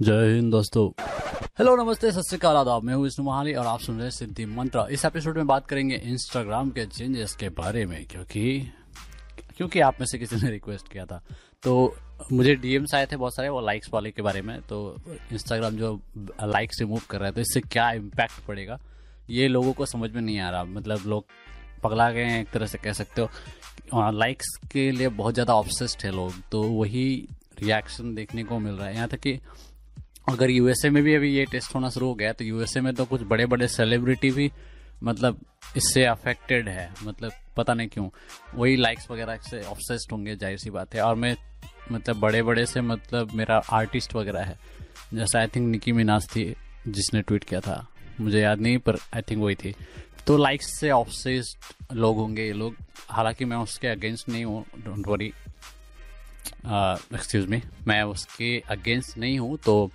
जय हिंद दोस्तों। हेलो नमस्ते, सत श्रीकाल आदाब। मैं हूँ विष्णु महाली और आप सुन रहे हैं सिद्धि मंत्र। इस एपिसोड में बात करेंगे इंस्टाग्राम के चेंजेस के बारे में, क्योंकि क्योंकि आप में से किसी ने रिक्वेस्ट किया था। तो मुझे डीएम्स आए थे बहुत सारे, वो लाइक्स वाले के बारे में। तो इंस्टाग्राम जो लाइक्स रिमूव कर रहा है तो इससे क्या इम्पैक्ट पड़ेगा? ये लोगों को समझ में नहीं आ रहा। मतलब लोग पगला गए हैं, एक तरह से कह सकते हो। लाइक्स के लिए बहुत ज़्यादा ऑब्सेस्ड है लोग तो वही रिएक्शन देखने को मिल रहा है। यहाँ तक कि अगर यूएसए में भी अभी ये टेस्ट होना शुरू हो गया तो यूएसए में तो कुछ बड़े बड़े सेलिब्रिटी भी मतलब इससे अफेक्टेड है मतलब पता नहीं क्यों। वही लाइक्स वगैरह से ऑब्सेस्ड होंगे, ज़ाहिर सी बात है। और मैं मतलब बड़े बड़े से मतलब मेरा आर्टिस्ट वगैरह है। जैसा आई थिंक निकी मिनाज थी, जिसने ट्वीट किया था। मुझे याद नहीं, पर आई थिंक वही थी। तो लाइक्स से ऑब्सेस्ड लोग होंगे ये लोग। हालाँकि मैं उसके अगेंस्ट नहीं हूँ डोंट वरी एक्सक्यूज मी मैं उसके अगेंस्ट नहीं हूँ तो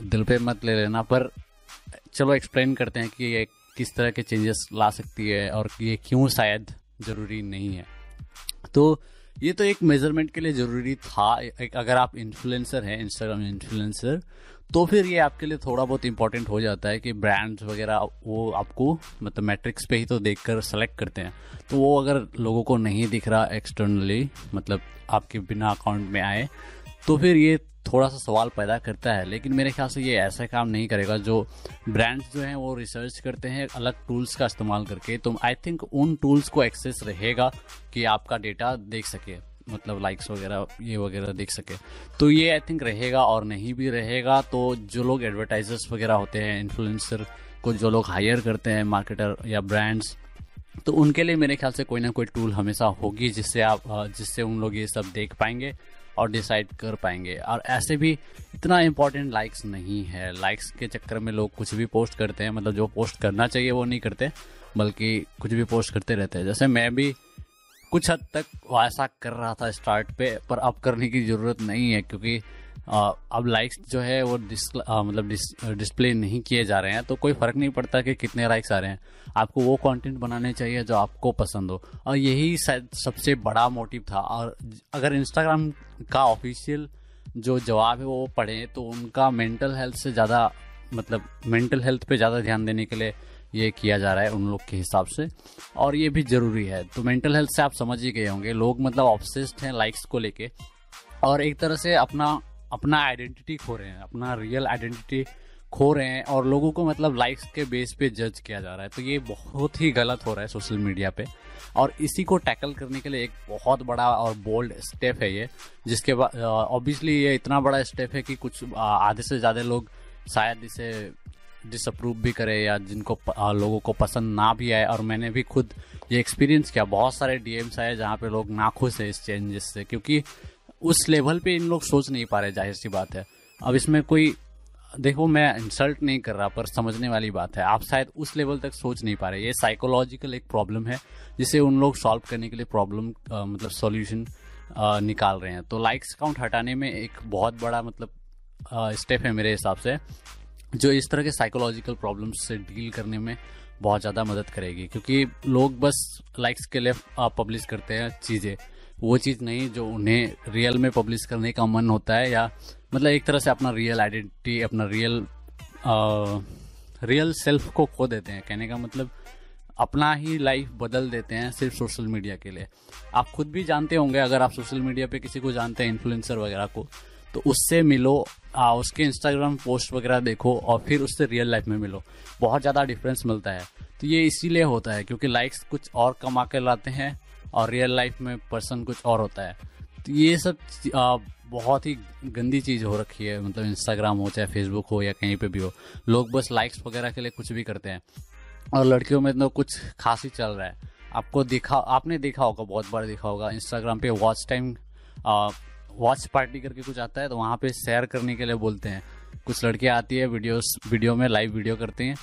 दिल पे मत ले लेना, पर चलो एक्सप्लेन करते हैं कि ये किस तरह के चेंजेस ला सकती है और ये क्यों शायद ज़रूरी नहीं है। तो ये तो एक मेज़रमेंट के लिए ज़रूरी था। एक अगर आप इन्फ्लुएंसर हैं इंस्टाग्राम इन्फ्लुएंसर तो फिर ये आपके लिए थोड़ा बहुत इंपॉर्टेंट हो जाता है कि ब्रांड्स वगैरह वो आपको मतलब मैट्रिक्स पे ही तो देखकर सेलेक्ट करते हैं। तो वो अगर लोगों को नहीं दिख रहा एक्सटर्नली मतलब आपके बिना अकाउंट में आए तो फिर ये थोड़ा सा सवाल पैदा करता है, लेकिन मेरे ख्याल से ये ऐसा काम नहीं करेगा जो ब्रांड्स जो हैं वो रिसर्च करते हैं अलग टूल्स का इस्तेमाल करके। तो आई थिंक उन टूल्स को एक्सेस रहेगा कि आपका डेटा देख सके मतलब लाइक्स वगैरह, ये वगैरह देख सके। तो ये आई थिंक रहेगा और नहीं भी रहेगा। तो जो लोग एडवर्टाइजर्स वगैरह होते हैं इन्फ्लुएंसर को जो लोग हायर करते हैं मार्केटर या ब्रांड्स तो उनके लिए मेरे ख्याल से कोई ना कोई टूल हमेशा होगी जिससे आप, जिससे उन लोग ये सब देख पाएँगे। और डिसाइड कर पाएँगे। और ऐसे भी इतना इम्पोर्टेंट लाइक्स नहीं है। लाइक्स के चक्कर में लोग कुछ भी पोस्ट करते हैं मतलब जो पोस्ट करना चाहिए वो नहीं करते, बल्कि कुछ भी पोस्ट करते रहते हैं। जैसे मैं भी कुछ हद तक वैसा कर रहा था स्टार्ट पे, पर अब करने की ज़रूरत नहीं है, क्योंकि अब लाइक्स जो है वो मतलब डिस, डिस्प्ले नहीं किए जा रहे हैं तो कोई फ़र्क नहीं पड़ता कि कितने लाइक्स आ रहे हैं। आपको वो कंटेंट बनाने चाहिए जो आपको पसंद हो। और यही शायद सबसे बड़ा मोटिव था। और अगर इंस्टाग्राम का ऑफिशियल जो जवाब है वो पढ़ें तो उनका मेंटल हेल्थ से ज़्यादा मतलब मेंटल हेल्थ पे ज़्यादा ध्यान देने के लिए ये किया जा रहा है उन लोग के हिसाब से। और ये भी ज़रूरी है। तो मेंटल हेल्थ से आप समझ ही गए होंगे। लोग मतलब ऑब्सेस्ड हैं लाइक्स को लेके। और एक तरह से अपना अपना आइडेंटिटी खो रहे हैं, अपना रियल आइडेंटिटी खो रहे हैं और लोगों को मतलब लाइक्स के बेस पे जज किया जा रहा है। तो ये बहुत ही गलत हो रहा है सोशल मीडिया पे। और इसी को टैकल करने के लिए एक बहुत बड़ा और बोल्ड स्टेप है ये, जिसके बाद ऑब्वियसली ये इतना बड़ा स्टेप है कि कुछ आधे से ज़्यादा लोग शायद इसे डिसअप्रूव भी करे या जिनको लोगों को पसंद ना भी आए। और मैंने भी खुद ये एक्सपीरियंस किया। बहुत सारे डीएम्स आए जहाँ पे लोग नाखुश है इस चेंजेस से, क्योंकि उस लेवल पे इन लोग सोच नहीं पा रहे, ज़ाहिर सी बात है। अब इसमें कोई, देखो, मैं इंसल्ट नहीं कर रहा, पर समझने वाली बात है। आप शायद उस लेवल तक सोच नहीं पा रहे। ये साइकोलॉजिकल एक प्रॉब्लम है, जिसे उन लोग सॉल्व करने के लिए प्रॉब्लम मतलब सॉल्यूशन निकाल रहे हैं। तो लाइक्स काउंट हटाने में एक बहुत बड़ा मतलब स्टेप है मेरे हिसाब से, जो इस तरह के साइकोलॉजिकल प्रॉब्लम्स से डील करने में बहुत ज़्यादा मदद करेगी। क्योंकि लोग बस लाइक्स के लिए पब्लिश करते हैं चीज़ें। वो चीज़ नहीं जो उन्हें रियल में पब्लिश करने का मन होता है या मतलब एक तरह से अपना रियल आइडेंटिटी अपना रियल रियल सेल्फ को खो देते हैं। कहने का मतलब अपना ही लाइफ बदल देते हैं सिर्फ़ सोशल मीडिया के लिए। आप खुद भी जानते होंगे अगर आप सोशल मीडिया पे किसी को जानते हैं इन्फ्लुएंसर वगैरह को तो उससे मिलो आ, उसके इंस्टाग्राम पोस्ट वगैरह देखो और फिर उससे रियल लाइफ में मिलो। बहुत ज़्यादा डिफरेंस मिलता है। तो ये इसीलिए होता है क्योंकि लाइक्स कुछ और कमा कर लाते हैं और रियल लाइफ में पर्सन कुछ और होता है। तो ये सब आ, बहुत ही गंदी चीज़ हो रखी है। मतलब इंस्टाग्राम हो चाहे फेसबुक हो या कहीं पे भी हो। लोग बस लाइक्स वगैरह के लिए कुछ भी करते हैं। और लड़कियों में तो कुछ खास ही चल रहा है। आपको दिखा आपने देखा होगा बहुत बार देखा होगा इंस्टाग्राम पे वॉच टाइम वॉच पार्टी करके कुछ आता है तो वहाँ पे शेयर करने के लिए बोलते हैं। कुछ लड़कियाँ आती है वीडियोस वीडियो में लाइव वीडियो करते हैं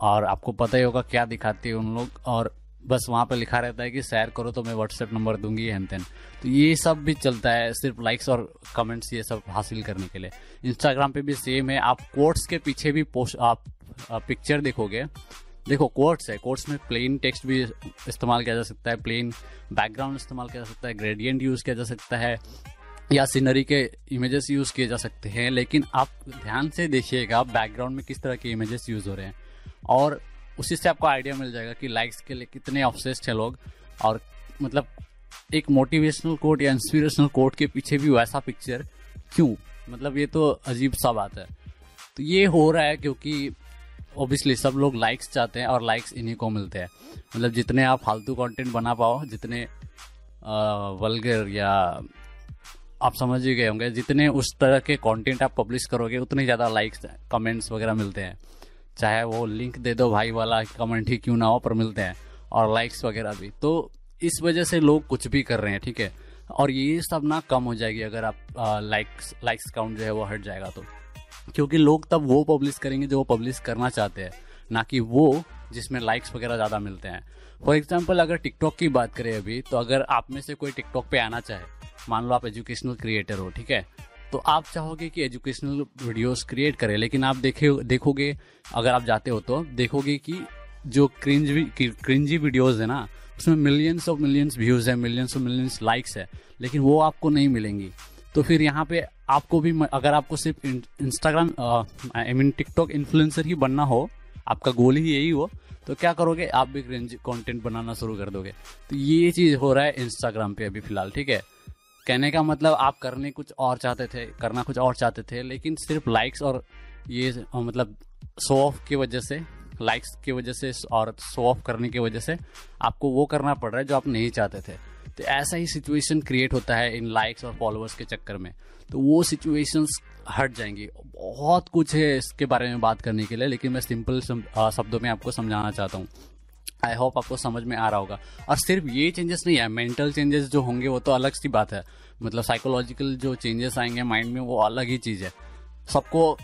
और आपको पता ही होगा क्या दिखाती है उन लोग। और बस वहाँ पर लिखा रहता है कि शेयर करो तो मैं व्हाट्सएप नंबर दूँगी हेन तेन तो ये सब भी चलता है सिर्फ़ लाइक्स और कमेंट्स ये सब हासिल करने के लिए। इंस्टाग्राम पे भी सेम है। आप कोर्ट्स के पीछे भी पोस्ट आप पिक्चर देखोगे। देखो कोर्ट्स है। कोर्ट्स में प्लेन टेक्स्ट भी इस्तेमाल किया जा सकता है। प्लेन बैकग्राउंड इस्तेमाल किया जा सकता है। ग्रेडियंट यूज़ किया जा सकता है। या सीनरी के इमेजेस यूज़ किए जा सकते हैं। लेकिन आप ध्यान से देखिएगा बैकग्राउंड में किस तरह के इमेजेस यूज़ हो रहे हैं। और उसी से आपको आइडिया मिल जाएगा कि लाइक्स के लिए कितने ऑब्सेस्ड है लोग। और मतलब एक मोटिवेशनल कोट या इंस्पिरेशनल कोट के पीछे भी वैसा पिक्चर क्यों? मतलब ये तो अजीब सा बात है। तो ये हो रहा है क्योंकि ऑब्वियसली सब लोग लाइक्स चाहते हैं और लाइक्स इन्हीं को मिलते हैं। मतलब जितने आप फालतू कंटेंट बना पाओ, जितने वल्गर या आप समझ ही गए होंगे, जितने उस तरह के कंटेंट आप पब्लिश करोगे, उतने ज़्यादा लाइक्स कमेंट्स वगैरह मिलते हैं। चाहे वो लिंक दे दो भाई वाला कमेंट ही क्यों ना हो, पर मिलते हैं। और लाइक्स वगैरह भी। तो इस वजह से लोग कुछ भी कर रहे हैं, ठीक है? और ये सब ना कम हो जाएगी अगर आप लाइक्स लाइक्स काउंट जो है वो हट जाएगा तो। क्योंकि लोग तब वो पब्लिश करेंगे जो वो पब्लिश करना चाहते हैं, ना कि वो जिसमें लाइक्स वगैरह ज़्यादा मिलते हैं। फॉर एग्ज़ाम्पल अगर टिकटॉक की बात करें अभी तो अगर आप में से कोई टिकटॉक पे आना चाहे, मान लो आप एजुकेशनल क्रिएटर हो, ठीक है? तो आप चाहोगे कि एजुकेशनल वीडियोस क्रिएट करें, लेकिन आप देखे, देखोगे, अगर आप जाते हो तो देखोगे कि जो क्रिंज क्रिंजी वीडियोस है ना, उसमें मिलियंस ऑफ़ मिलियंस व्यूज़ है मिलियंस ऑफ़ मिलियंस लाइक्स है, लेकिन वो आपको नहीं मिलेंगी। तो फिर यहाँ पे आपको भी अगर आपको सिर्फ़ Instagram I mean TikTok influencer ही बनना हो, आपका गोल ही यही हो तो क्या करोगे? आप भी क्रिंज कंटेंट बनाना शुरू कर दोगे। तो ये चीज़ हो रहा है इंस्टाग्राम पे अभी फ़िलहाल, ठीक है? कहने का मतलब आप करने कुछ और चाहते थे, करना कुछ और चाहते थे, लेकिन सिर्फ़ लाइक्स और ये मतलब शो ऑफ़ की वजह से लाइक्स की वजह से और शो ऑफ़ करने की वजह से आपको वो करना पड़ रहा है जो आप नहीं चाहते थे। तो ऐसा ही सिचुएशन क्रिएट होता है इन लाइक्स और फॉलोअर्स के चक्कर में। तो वो सिचुएशंस हट जाएँगी। बहुत कुछ है इसके बारे में बात करने के लिए, लेकिन मैं सिंपल शब्दों में आपको समझाना चाहता हूँ। आई होप आपको समझ में आ रहा होगा। और सिर्फ़ ये चेंजेस नहीं है मेंटल चेंजेस जो होंगे वो तो अलग सी बात है। मतलब साइकोलॉजिकल जो चेंजेस आएँगे माइंड में वो अलग ही चीज़ है। सबको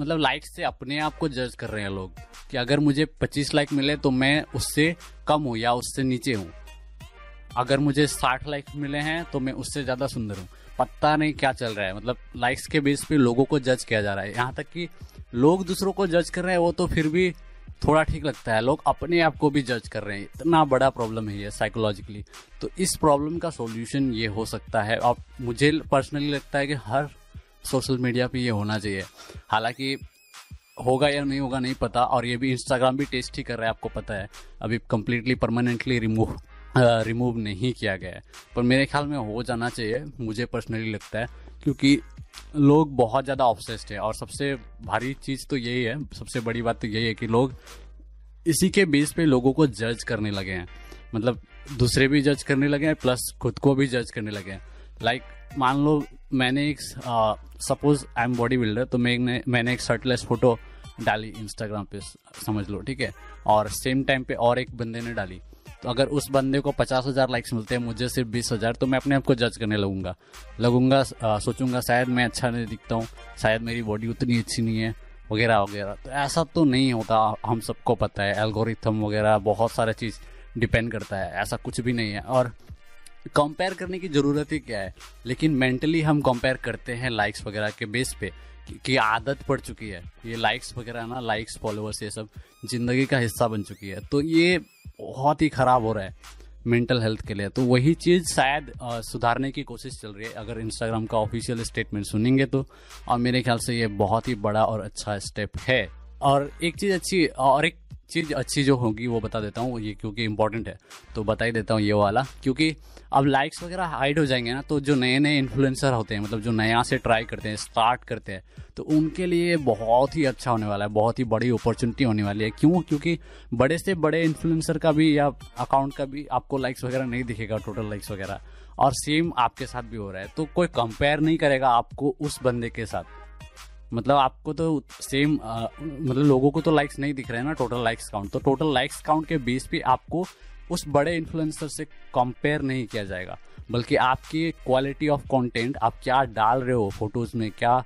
मतलब लाइक से अपने आप को जज कर रहे हैं लोग कि अगर मुझे 25 लाइक मिले तो मैं उससे कम हूँ या उससे नीचे हूँ। अगर मुझे 60 लाइक मिले हैं तो मैं उससे ज़्यादा सुंदर हूँ। पता नहीं क्या चल रहा है। मतलब लाइक्स के बेस पे लोगों को जज किया जा रहा है। यहाँ तक कि लोग दूसरों को जज कर रहे हैं, वो तो फिर भी थोड़ा ठीक लगता है। लोग अपने आप को भी जज कर रहे हैं। इतना बड़ा प्रॉब्लम है ये साइकोलॉजिकली तो इस प्रॉब्लम का सॉल्यूशन ये हो सकता है। और मुझे पर्सनली लगता है कि हर सोशल मीडिया पे ये होना चाहिए। हालाँकि होगा या नहीं होगा नहीं पता। और ये भी इंस्टाग्राम भी टेस्ट ही कर रहा है, आपको पता है। अभी कम्प्लीटली परमानेंटली रिमूव रिमूव नहीं किया गया है। पर मेरे ख्याल में हो जाना चाहिए। मुझे पर्सनली लगता है। क्योंकि लोग बहुत ज़्यादा ऑब्सेस्ड है और सबसे भारी चीज़ तो यही है सबसे बड़ी बात तो यही है कि लोग इसी के बेस पे लोगों को जज करने लगे हैं। मतलब दूसरे भी जज करने लगे हैं प्लस खुद को भी जज करने लगे हैं। लाइक like, मान लो मैंने एक suppose I am body builder तो मैं मैंने एक शर्टलेस फ़ोटो डाली इंस्टाग्राम पे समझ लो ठीक है? और सेम टाइम पे और एक बंदे ने डाली। तो अगर उस बंदे को पचास हज़ार लाइक्स मिलते हैं, मुझे सिर्फ़ बीस हज़ार तो मैं अपने आप को जज करने लगूँगा। लगूँगा सोचूँगा, शायद मैं अच्छा नहीं दिखता हूँ, शायद मेरी बॉडी उतनी अच्छी नहीं है, वगैरह वगैरह। तो ऐसा तो नहीं होता, हम सबको पता है एल्गोरिथम वगैरह, बहुत सारा चीज़ डिपेंड करता है, ऐसा कुछ भी नहीं है। और कंपेयर करने की ज़रूरत ही क्या है? लेकिन मेंटली हम कंपेयर करते हैं लाइक्स वगैरह के बेस पे, की आदत पड़ चुकी है। ये लाइक्स वगैरह ना लाइक्स फॉलोअर्स ये सब, ज़िंदगी का हिस्सा बन चुकी है। तो ये बहुत ही खराब हो रहा है मेंटल हेल्थ के लिए। तो वही चीज़ शायद सुधारने की कोशिश चल रही है। अगर इंस्टाग्राम का ऑफिशियल स्टेटमेंट सुनेंगे तो और मेरे ख्याल से ये बहुत ही बड़ा और अच्छा स्टेप है। और एक चीज़ अच्छी, और एक चीज़ अच्छी जो होगी वो बता देता हूँ, ये क्योंकि इम्पोर्टेंट है। तो बता ही देता हूँ ये वाला, क्योंकि अब लाइक्स वगैरह हाइड हो जाएँगे ना तो जो नए नए इन्फ्लुएंसर होते हैं मतलब जो नया से ट्राई करते हैं स्टार्ट करते हैं तो उनके लिए बहुत ही अच्छा होने वाला है, बहुत ही बड़ी अपॉर्चुनिटी होने वाली है। क्यों? क्योंकि बड़े से बड़े इन्फ्लुएंसर का भी या अकाउंट का भी आपको लाइक्स वगैरह नहीं दिखेगा टोटल लाइक्स वगैरह। और सेम आपके साथ भी हो रहा है तो कोई कंपेयर नहीं करेगा आपको उस बंदे के साथ। मतलब आपको तो सेम मतलब लोगों को तो लाइक्स नहीं दिख रहे हैं ना टोटल लाइक्स काउंट तो टोटल लाइक्स काउंट के बेस पे आपको उस बड़े इन्फ्लुएंसर से कंपेयर नहीं किया जाएगा। बल्कि आपकी क्वालिटी ऑफ़ कंटेंट आप क्या डाल रहे हो फ़ोटोज़ में, क्या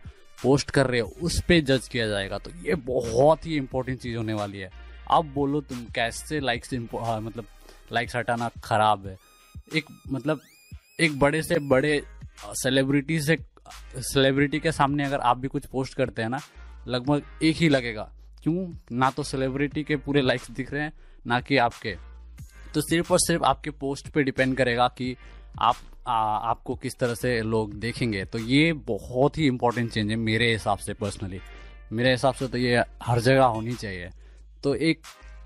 पोस्ट कर रहे हो, उस पर जज किया जाएगा। तो ये बहुत ही इंपॉर्टेंट चीज़ होने वाली है। अब बोलो तुम कैसे लाइक्स मतलब लाइक्स हटाना खराब है। एक मतलब एक बड़े से बड़े सेलिब्रिटी से सेलिब्रिटी के सामने अगर आप भी कुछ पोस्ट करते हैं ना, लगभग एक ही लगेगा। क्यों? ना तो सेलिब्रिटी के पूरे लाइक्स दिख रहे हैं, ना कि आपके। तो सिर्फ़ और सिर्फ़ आपके पोस्ट पे डिपेंड करेगा कि आप आ, आपको किस तरह से लोग देखेंगे। तो ये बहुत ही इंपॉर्टेंट चेंज है मेरे हिसाब से पर्सनली मेरे हिसाब से तो ये हर जगह होनी चाहिए। तो एक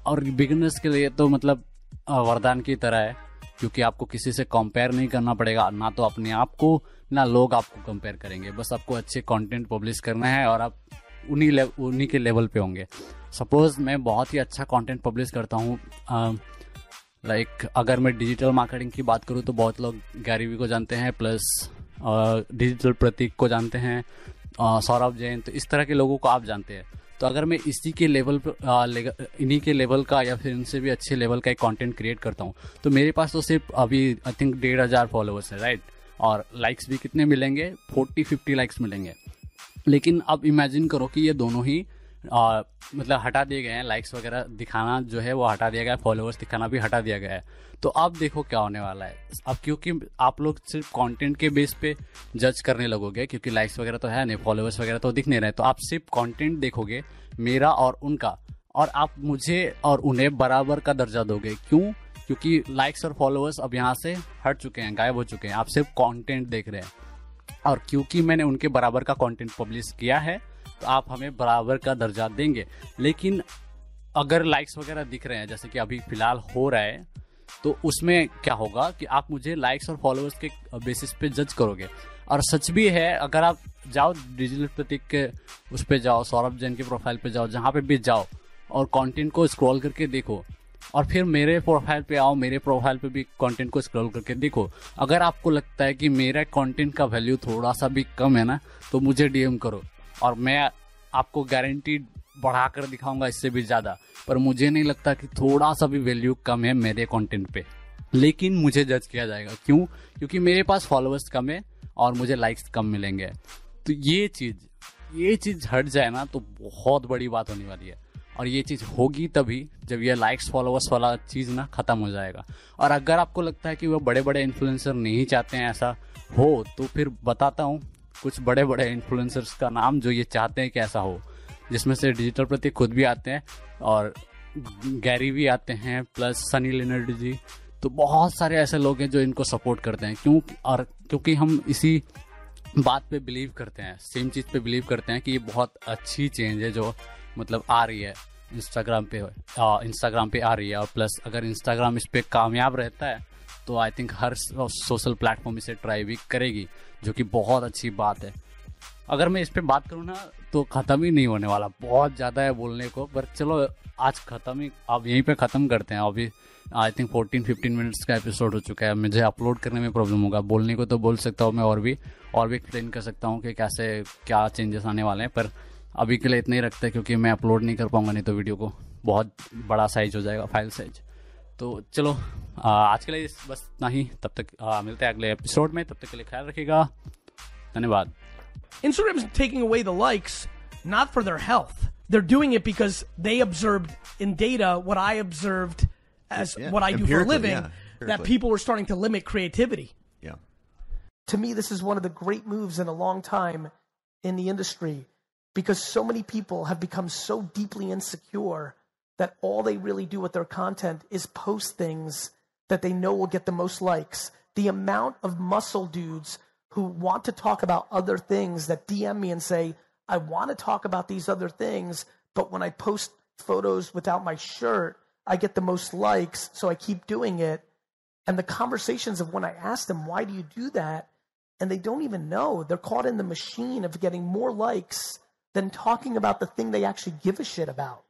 और बिगनर्स के लिए तो मतलब वरदान की तरह है क्योंकि आपको किसी से कंपेयर नहीं करना पड़ेगा ना तो अपने आप को ना लोग आपको कंपेयर करेंगे। बस आपको अच्छे कंटेंट पब्लिश करना है और आप उन्हीं उन्हीं के लेवल पे होंगे। सपोज़ मैं बहुत ही अच्छा कंटेंट पब्लिश करता हूँ लाइक like, अगर मैं डिजिटल मार्केटिंग की बात करूँ तो बहुत लोग गैरीवी को जानते हैं प्लस डिजिटल प्रतीक को जानते हैं सौरभ जैन तो इस तरह के लोगों को आप जानते हैं। तो अगर मैं इसी के लेवल पर इन्हीं के लेवल का या फिर इनसे भी अच्छे लेवल का एक कंटेंट क्रिएट करता हूँ तो मेरे पास तो सिर्फ़ अभी आई थिंक डेढ़ हज़ार फॉलोअर्स है राइट और लाइक्स भी कितने मिलेंगे? फोर्टी फिफ्टी लाइक्स मिलेंगे। लेकिन अब इमेजिन करो कि ये दोनों ही आ, मतलब हटा दिए गए हैं लाइक्स वगैरह दिखाना जो है वो हटा दिया गया है फॉलोअर्स दिखाना भी हटा दिया गया है। तो अब देखो क्या होने वाला है। अब क्योंकि आप लोग सिर्फ़ कंटेंट के बेस पे जज करने लगोगे क्योंकि लाइक्स वगैरह तो है नहीं फॉलोअर्स वगैरह तो दिख नहीं रहे तो आप सिर्फ़ कंटेंट देखोगे मेरा और उनका। और आप मुझे और उन्हें बराबर का दर्जा दोगे। क्यों? क्योंकि लाइक्स और फॉलोअर्स अब यहाँ से हट चुके हैं गायब हो चुके हैं। आप सिर्फ़ कंटेंट देख रहे हैं। और क्योंकि मैंने उनके बराबर का कंटेंट पब्लिश किया है तो आप हमें बराबर का दर्जा देंगे। लेकिन अगर लाइक्स वगैरह दिख रहे हैं, जैसे कि अभी फ़िलहाल हो रहा है तो उसमें क्या होगा कि आप मुझे लाइक्स और फॉलोअर्स के बेसिस पे जज करोगे। और सच भी है, अगर आप जाओ डिजिटल प्रतीक के उस पर जाओ, सौरभ जैन के प्रोफ़ाइल पे जाओ, जहाँ पे भी जाओ और कंटेंट को स्क्रॉल करके देखो, और फिर मेरे प्रोफ़ाइल पे आओ, मेरे प्रोफ़ाइल पे भी कंटेंट को स्क्रॉल करके देखो, अगर आपको लगता है कि मेरा कंटेंट का वैल्यू थोड़ा सा भी कम है ना तो मुझे डीएम करो। और मैं आपको गारंटीड बढ़ाकर दिखाऊँगा इससे भी ज़्यादा। पर मुझे नहीं लगता कि थोड़ा सा भी वैल्यू कम है मेरे कंटेंट पे। लेकिन मुझे जज किया जाएगा। क्यों? क्योंकि मेरे पास फॉलोअर्स कम है और मुझे लाइक्स कम मिलेंगे। तो ये चीज़ ये चीज़ हट जाए ना तो बहुत बड़ी बात होने वाली है। और ये चीज़ होगी तभी जब ये लाइक्स फॉलोअर्स वाला चीज़ ना ख़त्म हो जाएगा। और अगर आपको लगता है कि वह बड़े बड़े इन्फ्लुएंसर नहीं चाहते हैं ऐसा हो तो फिर बताता हूँ। कुछ बड़े बड़े इन्फ्लुएंसर्स का नाम जो ये चाहते हैं कि ऐसा हो, जिसमें से डिजिटल प्रति खुद भी आते हैं और गैरी भी आते हैं प्लस सनी लिनर्ड जी। तो बहुत सारे ऐसे लोग हैं जो इनको सपोर्ट करते हैं। क्यों और क्योंकि हम इसी बात पे बिलीव करते हैं सेम चीज़ पे बिलीव करते हैं कि ये बहुत अच्छी चेंज है जो मतलब आ रही है इंस्टाग्राम पे इंस्टाग्राम पे आ रही है। और प्लस अगर इंस्टाग्राम इस पर कामयाब रहता है तो आई थिंक हर सोशल प्लेटफॉर्म इसे ट्राई भी करेगी, जो कि बहुत अच्छी बात है। अगर मैं इस पर बात करूँ ना तो ख़त्म ही नहीं होने वाला। बहुत ज़्यादा है बोलने को, पर चलो, आज ख़त्म ही अब यहीं पे ख़त्म करते हैं। अभी आई थिंक 14 15 मिनट्स का एपिसोड हो चुका है। मुझे अपलोड करने में प्रॉब्लम होगा। बोलने को तो बोल सकता हूँ मैं और भी और भी एक्सप्लेन कर सकता हूँ कि कैसे क्या चेंजेस आने वाले हैं, पर अभी के लिए इतना ही रखते हैं, क्योंकि मैं अपलोड नहीं कर पाऊँगा, नहीं तो वीडियो को। बहुत बड़ा साइज़ हो जाएगा फ़ाइल साइज़ तो चलो आज के लिए बस इतना ही तब तक आ, मिलते हैं अगले एपिसोड में तब तक के लिए ख्याल रखिएगा धन्यवाद Instagram is taking away the likes not for their health. They're doing it because they observed in data what I observed as yeah, what I do for a living yeah, that people were starting to limit creativity. Yeah. To me, this is one of the great moves in a long time in the industry because so many people have become so deeply insecure that all they really do with their content is post things that they know will get the most likes. The amount of muscle dudes who want to talk about other things that DM me and say, I want to talk about these other things, but when I post photos without my shirt, I get the most likes, so I keep doing it. And the conversations of when I ask them, why do you do that? And they don't even know. They're caught in the machine of getting more likes than talking about the thing they actually give a shit about.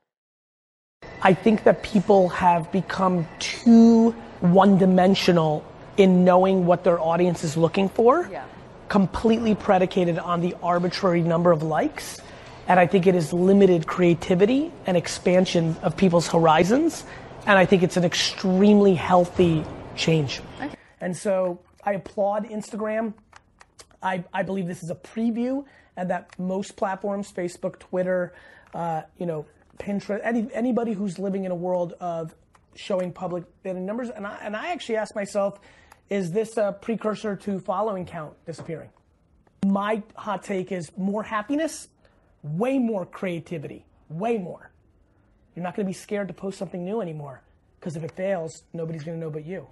I think that people have become too one dimensional in knowing what their audience is looking for, yeah. completely predicated on the arbitrary number of likes. And I think it has limited creativity and expansion of people's horizons. And I think it's an extremely healthy change. Okay. And so I applaud Instagram. I, I believe this is a preview and that most platforms, Facebook, Twitter, uh, you know, Pinterest, any, anybody who's living in a world of showing public data numbers. And I, and I actually ask myself, is this a precursor to following count disappearing? My hot take is more happiness, way more creativity, way more. You're not going to be scared to post something new anymore because if it fails, nobody's going to know but you.